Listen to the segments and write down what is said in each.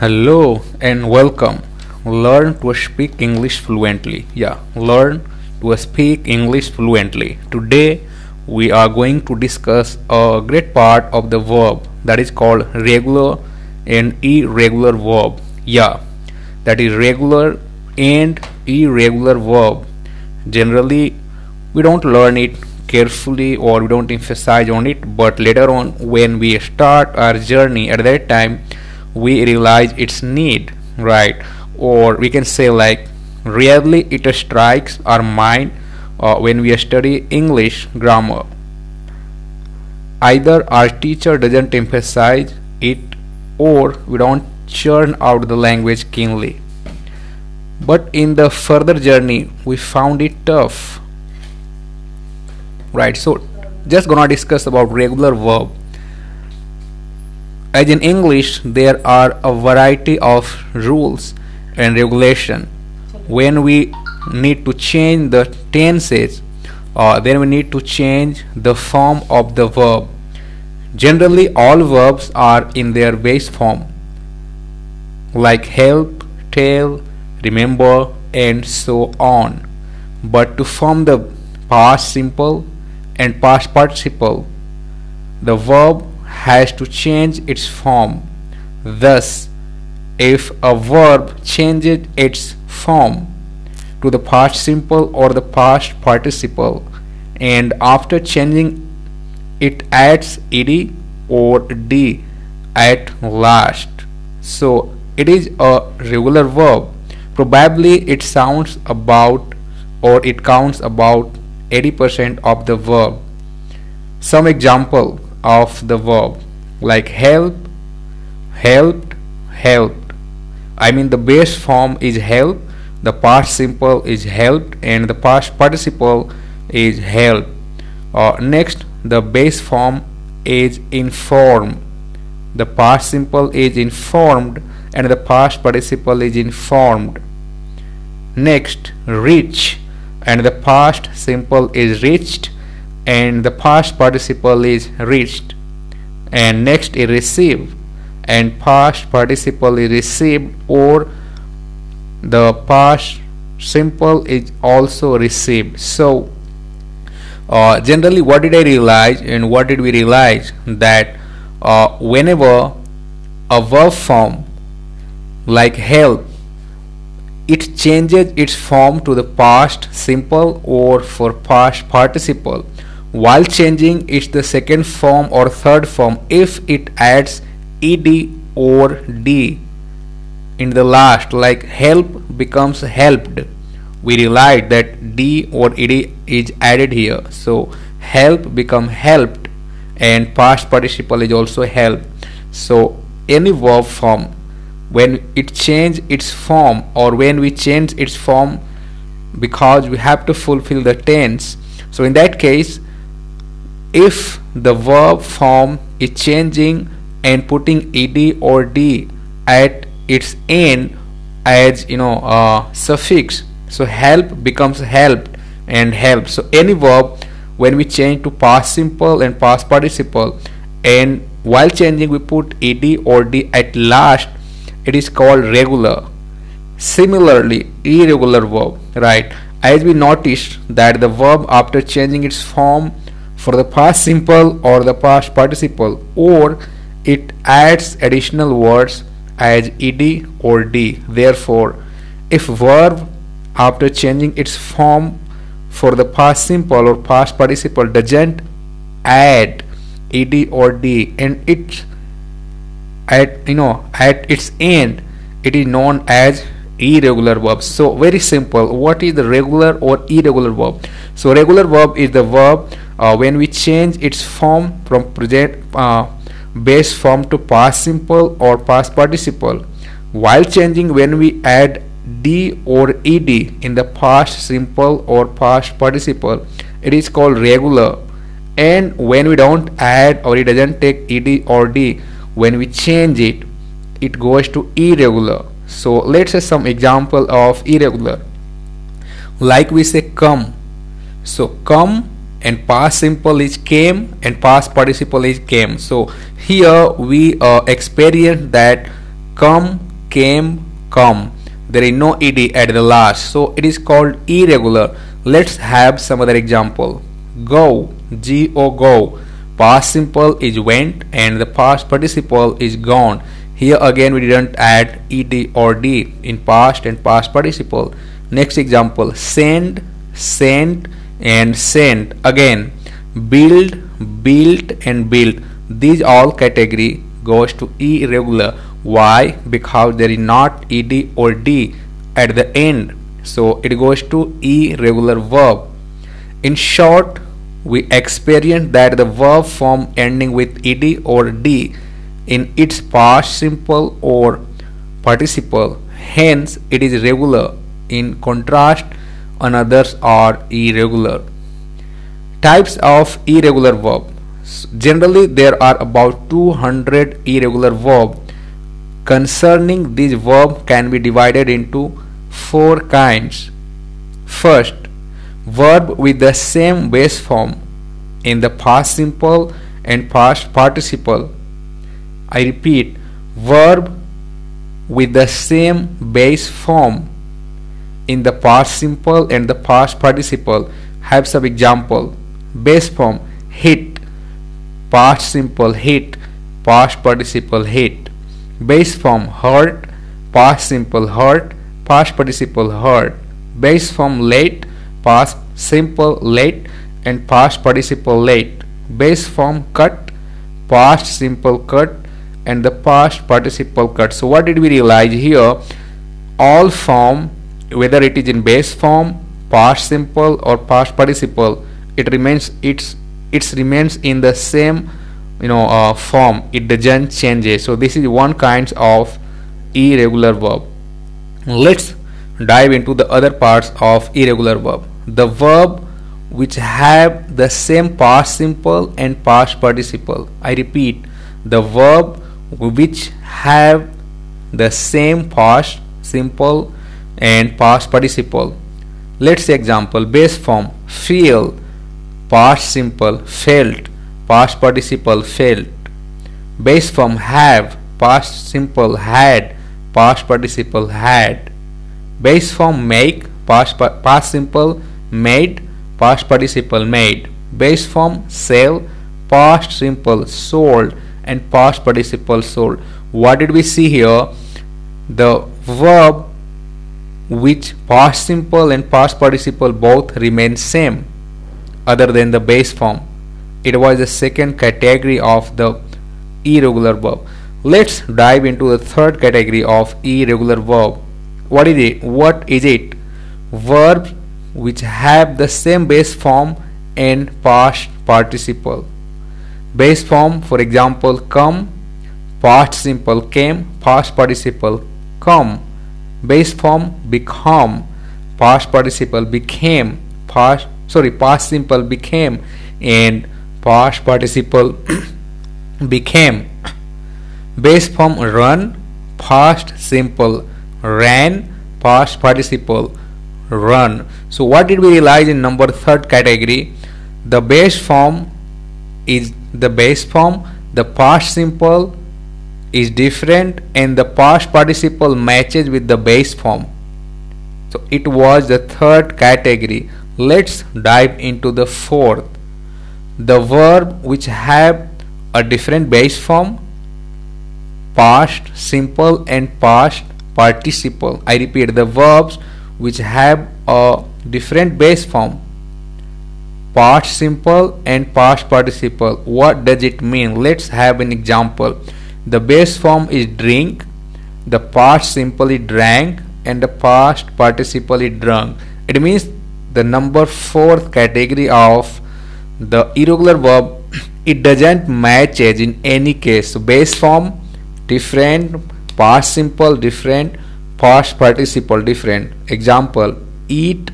Hello and welcome. Learn to speak English fluently. Yeah, learn to speak English fluently. Today we are going to discuss a great part of the verb that is called regular and irregular verb. Yeah, that is regular and irregular verb. Generally, we don't learn it carefully or we don't emphasize on it, but later on, when we start our journey at that time, we realize its need right? Or we can say like rarely it strikes our mind uh, when we study english grammar. Either our teacher doesn't emphasize it or we don't churn out the language keenly. But in the further journey we found it tough. Right so just gonna discuss about regular verb as in English, there are a variety of rules and regulation. When we need to change the tenses, uh, then we need to change the form of the verb. Generally, all verbs are in their base form, like help, tell, remember, and so on. But to form the past simple and past participle, the verb has to change its form. Thus, if a verb changes its form to the past simple or the past participle and after changing it adds ed or d at last so it is a regular verb probably it sounds about or it counts about 80% of the verb some example of the verb. Like help helped helped I mean the base form is help the past simple is helped and the past participle is helped uh, next the base form is inform. The past simple is informed and the past participle is informed. Next reach and the past simple is reached and the past participle is reached. And next is receive. And past participle is received or the past simple is also received. So uh, generally what did I realize and what did we realize? That uh, whenever a verb form like help it changes its form to the past simple or for past participle while changing it's the second form or third form if it adds ed or d in the last like help becomes helped. We realize that d or ed is added here. So help become helped and past participle is also help so any verb form when it change its form or when we change its form because we have to fulfill the tense. So in that case if the verb form is changing and putting ed or d at its end as you know uh, suffix. So help becomes helped and help so any verb when we change to past simple and past participle and while changing we put ed or d at last it is called regular. Similarly irregular verb right? As we noticed that the verb after changing its form for the past simple or the past participle or it adds additional words as ed or d. Therefore if verb after changing its form for the past simple or past participle doesn't add ed or d and it at you know at its end it is known as irregular verb. So very simple. What is the regular or irregular verb so regular verb is the verb uh, when we change its form from present uh, base form to past simple or past participle. While changing when we add d or ed in the past simple or past participle it is called regular. And when we don't add or it doesn't take ed or d when we change it it goes to irregular. So let's say some example of irregular. Like we say come so come and past simple is came and past participle is came. So here we uh, experience that come came come. There is no ed at the last. So it is called irregular. Let's have some other example. Go go go. Past simple is went and the past participle is gone. Here again we didn't add ed or d in past and past participle. Next example send sent and sent again build built and built. These all category goes to irregular. Why? Because there is not ed or d at the end. So it goes to irregular verb. In short we experience that the verb form ending with ed or d in its past simple or participle. Hence it is regular. In contrast others are irregular types of irregular verb Generally, there are about 200 irregular verb. Concerning these verb can be divided into four kinds. First, verb with the same base form in the past simple and past participle. I repeat, verb with the same base form in the past simple and the past participle have some example. Base form hit past simple hit, past participle hit. Base form hurt, past simple hurt, past participle hurt. Base form late, past simple late and past participle late. Base form cut, past simple cut and the past participle cut. So what did we realize here? All form whether it is in base form, past simple or past participle it remains its it remains in the same you know uh, form. It doesn't change. So this is one kind of irregular verb. Let's dive into the other parts of irregular verb. The verb which have the same past simple and past participle. I repeat the verb which have the same past simple and past participle. Let's say example. Base form feel past simple felt past participle felt base form have. Past simple had. Past participle had. Base form make. Past past simple made. Past participle made. Base form sell. Past simple sold. And past participle sold. What did we see here? The verb which past simple and past participle both remain same other than the base form. It was the second category of the irregular verb. Let's dive into the third category of irregular verb. What is it? What is it? Verbs which have the same base form and past participle. Base form, for example, come, past simple came, past participle come. Base form become, past participle became, past sorry past simple became and past participle became. Base form run past simple ran past participle run. So what did we realize in number third category? The base form is the base form the past simple is different and the past participle matches with the base form so it was the third category Let's dive into the fourth. The verb which have a different base form, past, simple and past participle. I repeat the verbs which have a different base form, past simple and past participle. What does it mean? Let's have an example. The base form is drink, the past simple is drank and the past participle is drunk. It means the number fourth category of the irregular verb it doesn't match as in any case so base form different past simple different past participle different example eat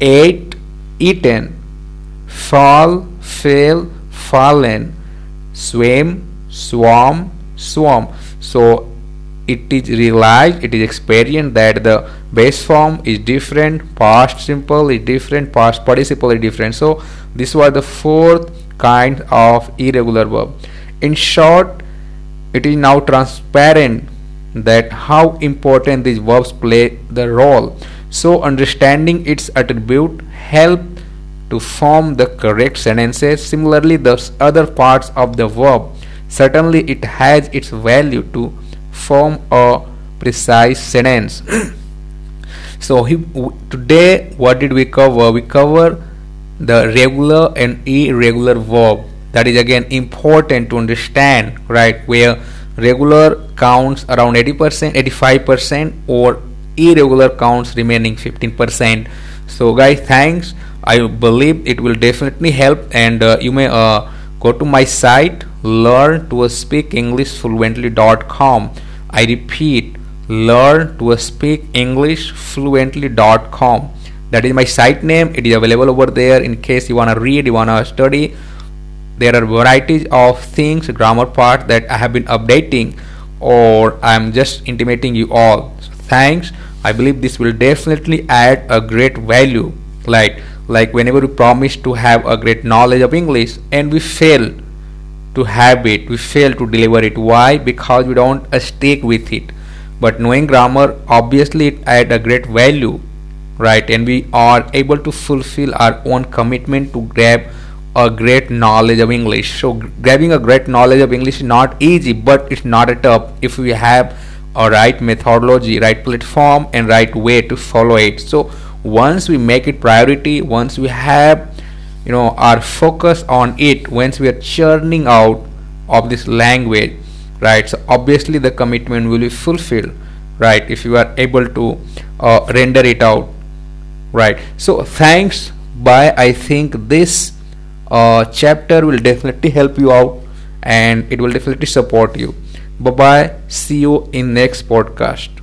ate eaten fall fell fallen swim swam swam so it is realized it is experienced that the base form is different past simple is different past participle is different. So this was the fourth kind of irregular verb. In short it is now transparent that how important these verbs play the role. So understanding its attribute help to form the correct sentences. Similarly the other parts of the verb certainly it has its value to form a precise sentence. So he, today what did we cover? We cover the regular and irregular verb. That is again important to understand right? Where regular counts around 80% 85% or irregular counts remaining 15% so guys thanks. I believe it will definitely help and uh, you may uh, go to my site learn to speak english fluently.com i repeat learn to speak english fluently.com that is my site name. It is available over there in case you want to read you want to study. There are varieties of things grammar part that I have been updating or I'm just intimating you all. So thanks. I believe this will definitely add a great value. Like like whenever we promise to have a great knowledge of English and we fail to have it we fail to deliver it. Why? Because we don't uh, stick with it. But knowing grammar obviously it add a great value right? And we are able to fulfill our own commitment to grab a great knowledge of English. So grabbing a great knowledge of English is not easy, but it's not a tough if we have a right methodology, right platform, and right way to follow it. So once we make it priority, once we have you know our focus on it, once we are churning out of this language, right? So obviously the commitment will be fulfilled, right? If you are able to uh, render it out, right? So thanks. Bye. I think this uh, chapter will definitely help you out and it will definitely support you bye bye see you in next podcast